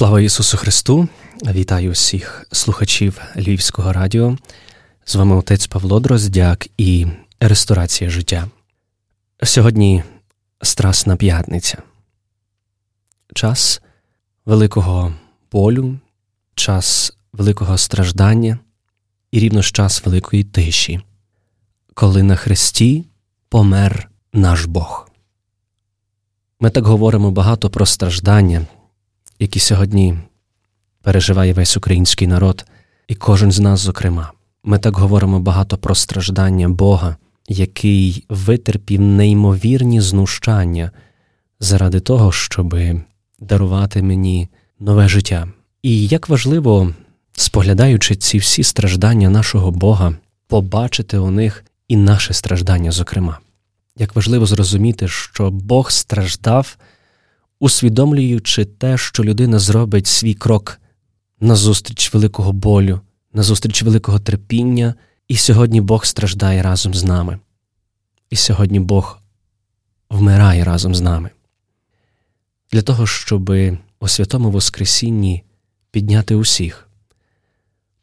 Слава Ісусу Христу! Вітаю всіх слухачів Львівського радіо. З вами отець Павло Дроздяк і Ресторація життя. Сьогодні Страсна п'ятниця, час великого болю, час великого страждання і рівно ж час великої тиші, коли на Христі помер наш Бог. Ми так говоримо багато про страждання які сьогодні переживає весь український народ, і кожен з нас, зокрема. Ми так говоримо багато про страждання Бога, який витерпів неймовірні знущання заради того, щоб дарувати мені нове життя. І як важливо, споглядаючи ці всі страждання нашого Бога, побачити у них і наше страждання, зокрема. Як важливо зрозуміти, що Бог страждав усвідомлюючи те, що людина зробить свій крок назустріч великого болю, назустріч великого терпіння, і сьогодні Бог страждає разом з нами. І сьогодні Бог вмирає разом з нами. Для того, щоб у святому Воскресінні підняти усіх,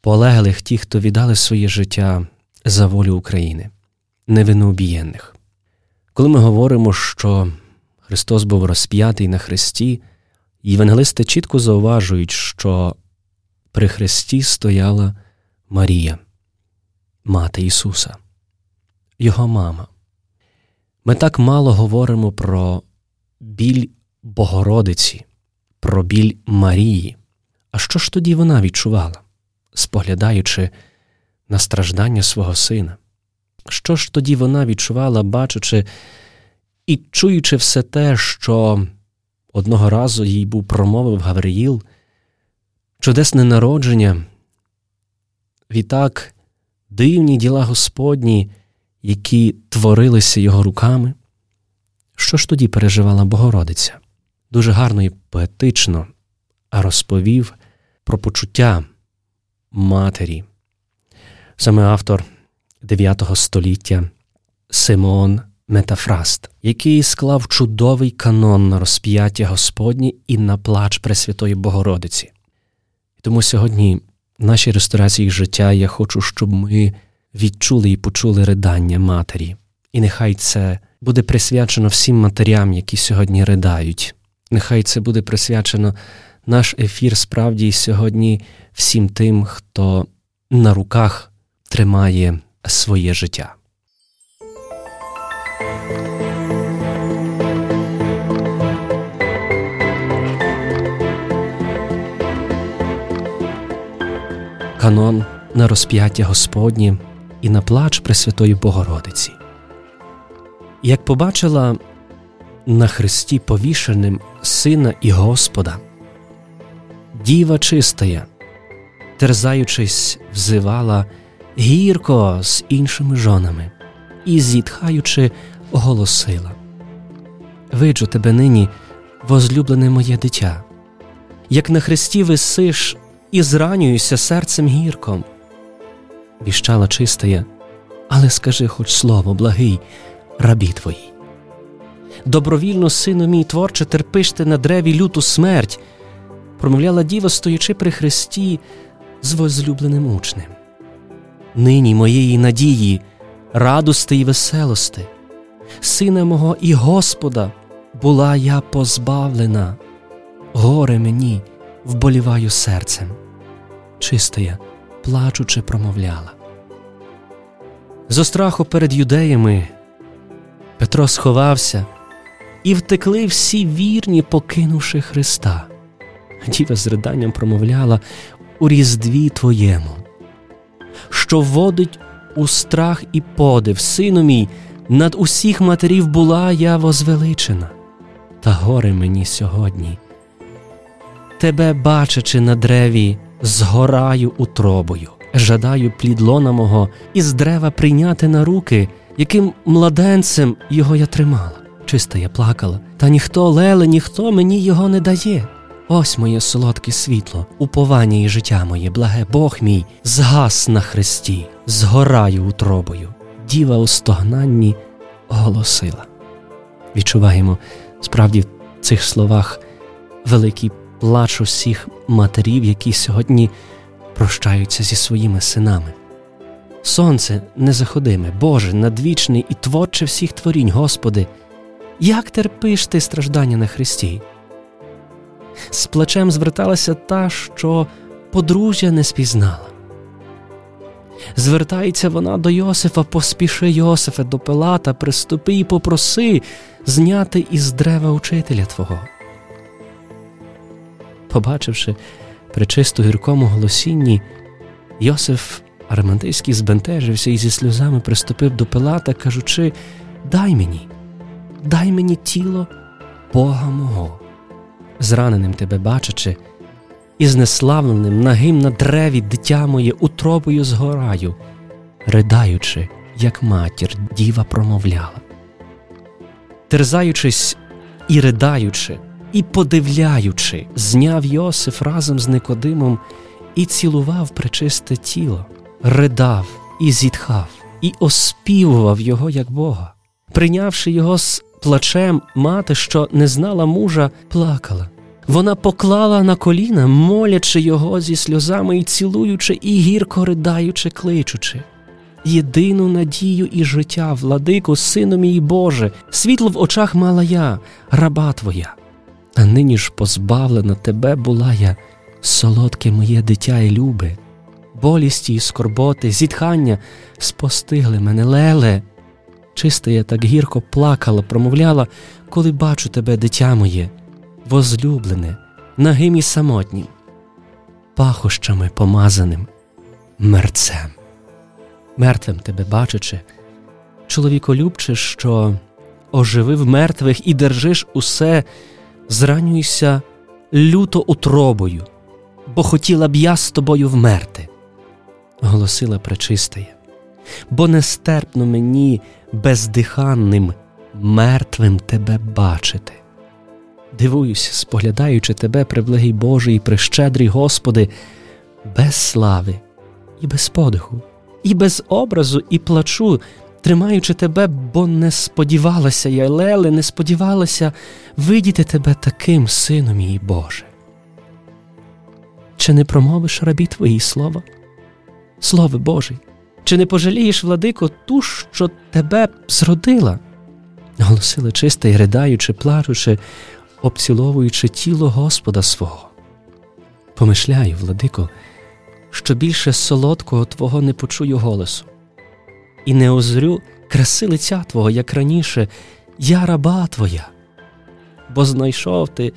полеглих ті, хто віддали своє життя за волю України, невинноубієнних. Коли ми говоримо, що Христос був розп'ятий на Христі, євангелисти чітко зауважують, що при Христі стояла Марія, мати Ісуса, Його мама. Ми так мало говоримо про біль Богородиці, про біль Марії. А що ж тоді вона відчувала, споглядаючи на страждання свого сина? Що ж тоді вона відчувала, бачачи і чуючи все те, що одного разу їй був промовив Гавриїл, чудесне народження, відтак дивні діла Господні, які творилися його руками, що ж тоді переживала Богородиця? Дуже гарно і поетично розповів про почуття матері. Саме автор 9 століття Симон Метафраст, який склав чудовий канон на розп'яття Господнє і на плач Пресвятої Богородиці. Тому сьогодні в нашій ресторації життя я хочу, щоб ми відчули і почули ридання матері. І нехай це буде присвячено всім матерям, які сьогодні ридають. Нехай це буде присвячено наш ефір справді сьогодні всім тим, хто на руках тримає своє життя. Канон на розп'яття Господнє і на плач Пресвятої Богородиці. Як побачила на Христі повішеним Сина і Господа, Діва чистая, терзаючись, взивала гірко з іншими жонами і, зітхаючи, оголосила Виджу тебе нині, возлюблене моє дитя, як на хресті висиш і зранююся серцем гірком. Віщала чистая, але скажи хоч слово, благий, рабі твої. Добровільно, сину мій, творче, терпиш ти на древі люту смерть, промовляла діва, стоячи при Христі з возлюбленим учнем. Нині моєї надії, радости й веселости, сина мого і Господа, була я позбавлена, горе мені вболіваю серцем. Чистая, плачучи, промовляла. Зо страху перед юдеями Петро сховався, і втекли всі вірні, покинувши Христа. Діва з риданням промовляла у різдві Твоєму, що вводить у страх і подив, сину мій, над усіх матерів була я возвеличена, та горе мені сьогодні тебе, бачачи на древі, згораю утробою, жадаю плід лона мого із дерева прийняти на руки, яким младенцем його я тримала. Чиста я плакала, та ніхто леле, ніхто мені його не дає. Ось моє солодке світло, уповання і життя моє, благе Бог мій, згас на хресті, згораю утробою. Діва у стогнанні оголосила. Відчуваємо справді в цих словах великий плач усіх матерів, які сьогодні прощаються зі своїми синами. Сонце незаходиме, Боже, надвічний і творче всіх творінь, Господи, як терпиш ти страждання на Христі? З плачем зверталася та, що подружжя не спізнала. Звертається вона до Йосифа, поспіши Йосифе до Пилата, приступи і попроси зняти із дерева учителя Твого. Побачивши причисту гіркому голосінні, Йосиф Арамантийський збентежився і зі сльозами приступив до Пилата, кажучи: Дай мені, дай мені тіло Бога мого, зраненим тебе бачачи, і знеславленим нагим на древі дитя моє утробою згораю, ридаючи, як матір, діва промовляла. Терзаючись і ридаючи, і подивляючи, зняв Йосиф разом з Никодимом і цілував пречисте тіло, ридав і зітхав, і оспівував його як Бога. Прийнявши його з плачем, мати, що не знала мужа, плакала. Вона поклала на коліна, молячи його зі сльозами і цілуючи, і гірко ридаючи, кличучи. Єдину надію і життя, владику, сину мій Боже, світло в очах мала я, раба твоя. А нині ж позбавлена тебе була я, солодке моє дитя і любе, болісті і скорботи, зітхання спостигли мене, леле. Чисте я так гірко плакала, промовляла, коли бачу тебе, дитя моє возлюблене, нагим і самотнім, пахощами помазаним, мерцем, мертвим тебе бачачи, чоловіколюбче, що оживив мертвих і держиш усе, зранюйся люто утробою, бо хотіла б я з тобою вмерти, голосила пречистая, бо нестерпно мені бездиханним, мертвим тебе бачити. Дивуюсь, споглядаючи тебе, приблагий Божий і прищедрий Господи, без слави і без подиху, і без образу, і плачу, тримаючи тебе, бо не сподівалася я, Леле, не сподівалася видіти тебе таким, сину мій Боже. Чи не промовиш рабі твої слова? Слово Божий, чи не пожалієш, владико, ту, що тебе зродила? Голосили чисте й ридаючи, плачучи, обціловуючи тіло Господа свого. Помишляю, владико, що більше солодкого Твого не почую голосу, і не озрю краси лиця Твого, як раніше, я раба Твоя, бо знайшов ти,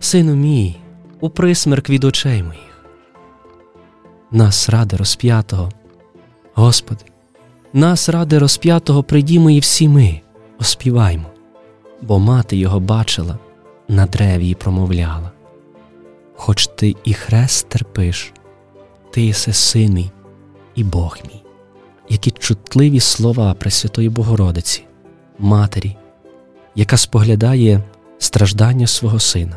сину мій, у присмерк від очей моїх. Нас ради розп'ятого, Господи, нас ради розп'ятого прийдімо і всі ми, оспіваймо, бо мати його бачила на древі й промовляла. Хоч ти і хрест терпиш, ти єси син мій і Бог мій, які чутливі слова Пресвятої Богородиці, Матері, яка споглядає страждання свого сина,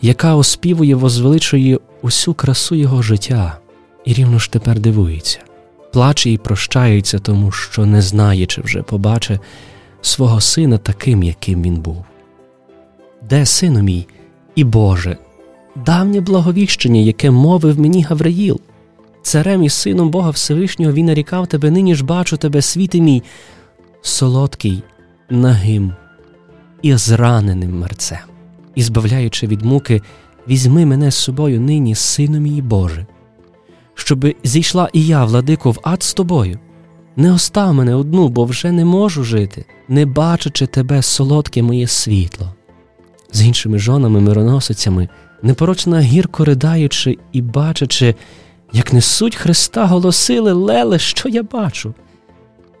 яка оспівує, возвеличує усю красу його життя, і рівно ж тепер дивується, плаче і прощається, тому що не знає, чи вже побачить свого сина таким, яким він був. Де, сину мій, і Боже, давнє благовіщення, яке мовив мені Гавриїл, царем і сином Бога Всевишнього він нарікав тебе, нині ж бачу тебе, світи мій, солодкий, нагим і зраненим мерцем, і збавляючи від муки, візьми мене з собою нині, сину мій Боже, щоби зійшла і я, владико, в ад з тобою. Не остав мене одну, бо вже не можу жити, не бачачи тебе, солодке моє світло з іншими жонами, мироносицями, непорочно гірко ридаючи і бачачи, як несуть Христа, голосили Леле, що я бачу.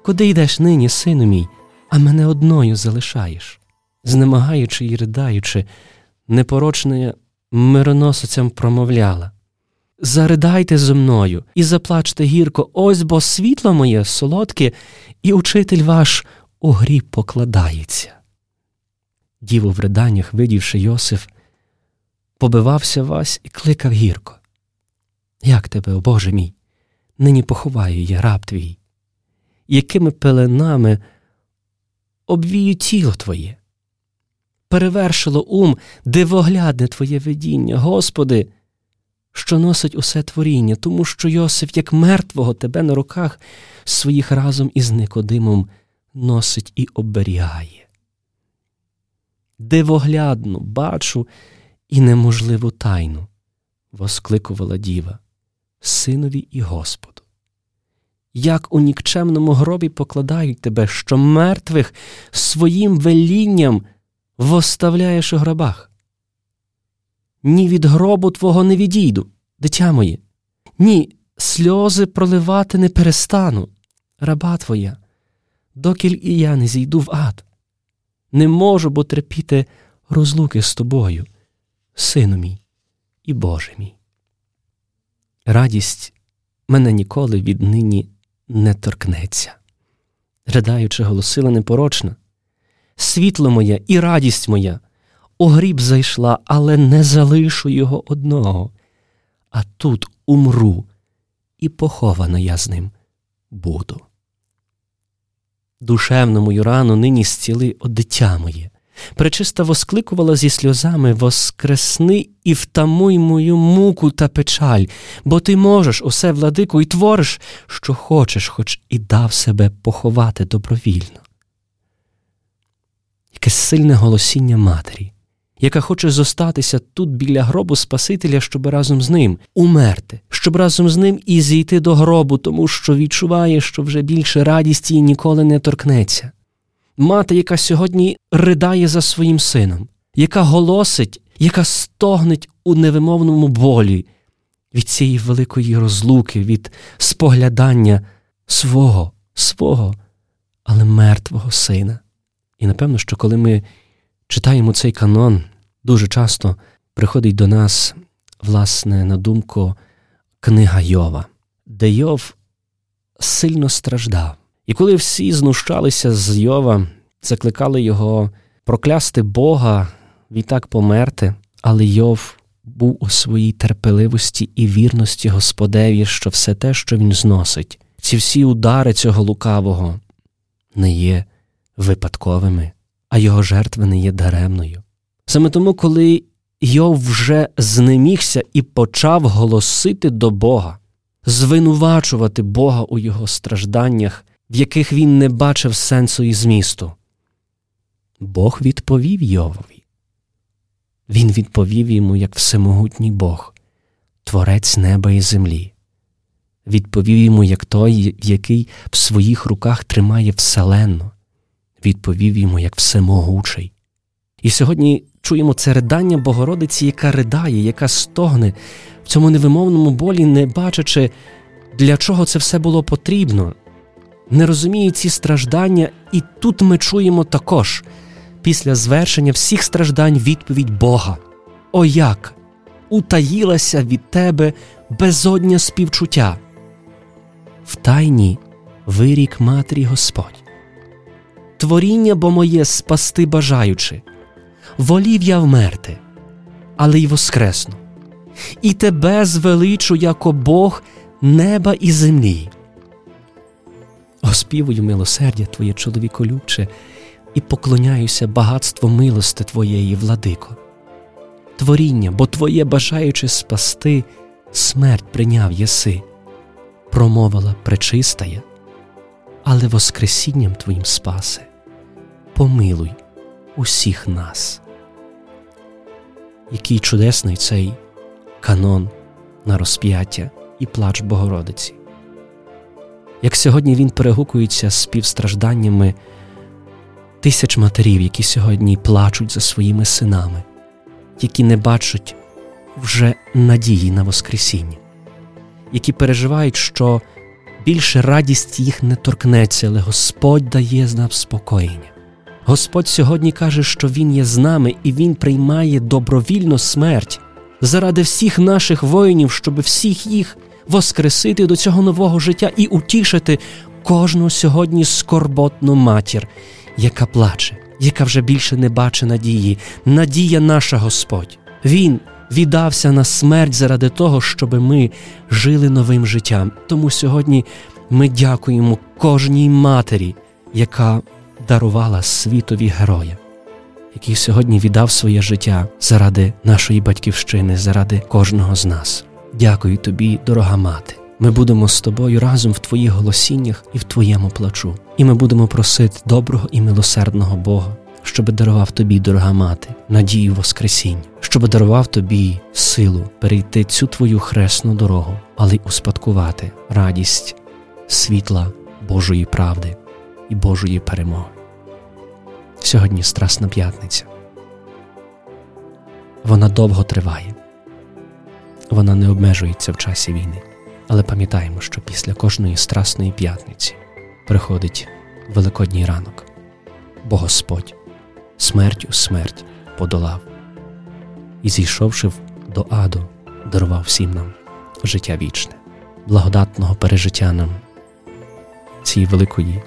Куди йдеш нині, сину мій, а мене одною залишаєш, знемагаючи і ридаючи, непорочне мироносицям промовляла. Заридайте зо мною і заплачте гірко, ось бо світло моє солодке, і учитель ваш у гріб покладається. Діву в риданнях, видівши Йосиф, побивався Вась і кликав гірко. Як тебе, о Боже мій, нині поховаю я раб твій, якими пеленами обвію тіло твоє? перевершило ум, дивоглядне Твоє видіння, Господи, що носить усе творіння, тому що Йосиф, як мертвого тебе на руках своїх разом із Никодимом носить і оберігає. Дивоглядну бачу і неможливу тайну, воскликувала діва, синові і Господу. Як у нікчемному гробі покладають тебе, що мертвих своїм велінням воставляєш у гробах. Ні від гробу твого не відійду, дитя моє, ні сльози проливати не перестану, раба твоя, докіль і я не зійду в ад. Не можу бо терпіти розлуки з тобою, сину мій і Боже мій. Радість мене ніколи віднині не торкнеться. Ридаючи, голосила непорочна. Світло моє і радість моя у гріб зайшла, але не залишу його одного, а тут умру, і похована я з ним буду. Душевну мою рану нині зціли о дитя моє. Пречиста воскликувала зі сльозами Воскресни і втамуй мою муку та печаль, бо ти можеш усе, владику, і твориш, що хочеш, хоч і дав себе поховати добровільно. Яке сильне голосіння матері, яка хоче зостатися тут біля гробу Спасителя, щоб разом з ним умерти, щоб разом з ним і зійти до гробу, тому що відчуває, що вже більше радість її ніколи не торкнеться мати, яка сьогодні ридає за своїм сином, яка голосить, яка стогнеть у невимовному болі від цієї великої розлуки, від споглядання свого, свого, але мертвого сина. І напевно, що коли ми читаємо цей канон, дуже часто приходить до нас, власне, на думку книга Йова, де Йов сильно страждав. І коли всі знущалися з Йова, закликали його проклясти Бога, відтак померти, але Йов був у своїй терпеливості і вірності Господеві, що все те, що він зносить, ці всі удари цього лукавого не є випадковими, а його жертва не є даремною. Саме тому, коли Йов вже знемігся і почав голосити до Бога, звинувачувати Бога у його стражданнях, в яких він не бачив сенсу і змісту. Бог відповів Йовові. Він відповів йому як всемогутній Бог, Творець неба і землі. Відповів йому як той, який в своїх руках тримає вселенну, відповів йому як всемогучий. І сьогодні чуємо це ридання Богородиці, яка ридає, яка стогне в цьому невимовному болі, не бачачи, для чого це все було потрібно, не розуміє ці страждання, і тут ми чуємо також після звершення всіх страждань відповідь Бога. О як! Утаїлася від тебе безодня співчуття. В тайні вирік матері Господь. Творіння бо моє спасти бажаючи, волів я вмерти, але й воскресну, і тебе звеличу, яко Бог неба і землі. Оспівую милосердя Твоє чоловіколюбче, і поклоняюся багатству милости Твоєї, владико. Творіння, бо Твоє бажаючи спасти, смерть прийняв єси, промовила пречистая, але Воскресінням Твоїм спасе, помилуй усіх нас. Який чудесний цей канон на розп'яття і плач Богородиці. Як сьогодні він перегукується з співстражданнями тисяч матерів, які сьогодні плачуть за своїми синами, які не бачать вже надії на Воскресіння, які переживають, що більше радість їх не торкнеться, але Господь дає нам спокоєння. Господь сьогодні каже, що Він є з нами і Він приймає добровільно смерть заради всіх наших воїнів, щоб всіх їх воскресити до цього нового життя і утішити кожну сьогодні скорботну матір, яка плаче, яка вже більше не бачить надії, надія наша Господь. Він віддався на смерть заради того, щоб ми жили новим життям. Тому сьогодні ми дякуємо кожній матері, яка дарувала світові героя, який сьогодні віддав своє життя заради нашої батьківщини, заради кожного з нас. Дякую тобі, дорога мати. Ми будемо з тобою разом в твоїх голосіннях і в твоєму плачу. І ми будемо просити доброго і милосердного Бога, щоб дарував тобі, дорога мати, надію Воскресінь, щоб дарував тобі силу перейти цю твою хресну дорогу, але й успадкувати радість, світла Божої правди і Божої перемоги. Сьогодні Страсна п'ятниця. Вона довго триває, вона не обмежується в часі війни. Але пам'ятаємо, що після кожної страсної п'ятниці приходить Великодній ранок, бо Господь смертю смерть подолав і, зійшовши до аду, дарував всім нам життя вічне, благодатного пережиття нам цієї великої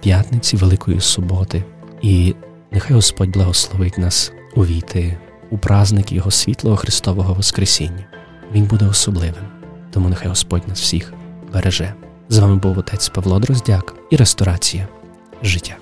п'ятниці, великої суботи, і нехай Господь благословить нас увійти у праздник Його світлого Христового Воскресіння. Він буде особливим. Тому нехай Господь нас всіх береже. З вами був отець Павло Дроздяк і ресторація життя.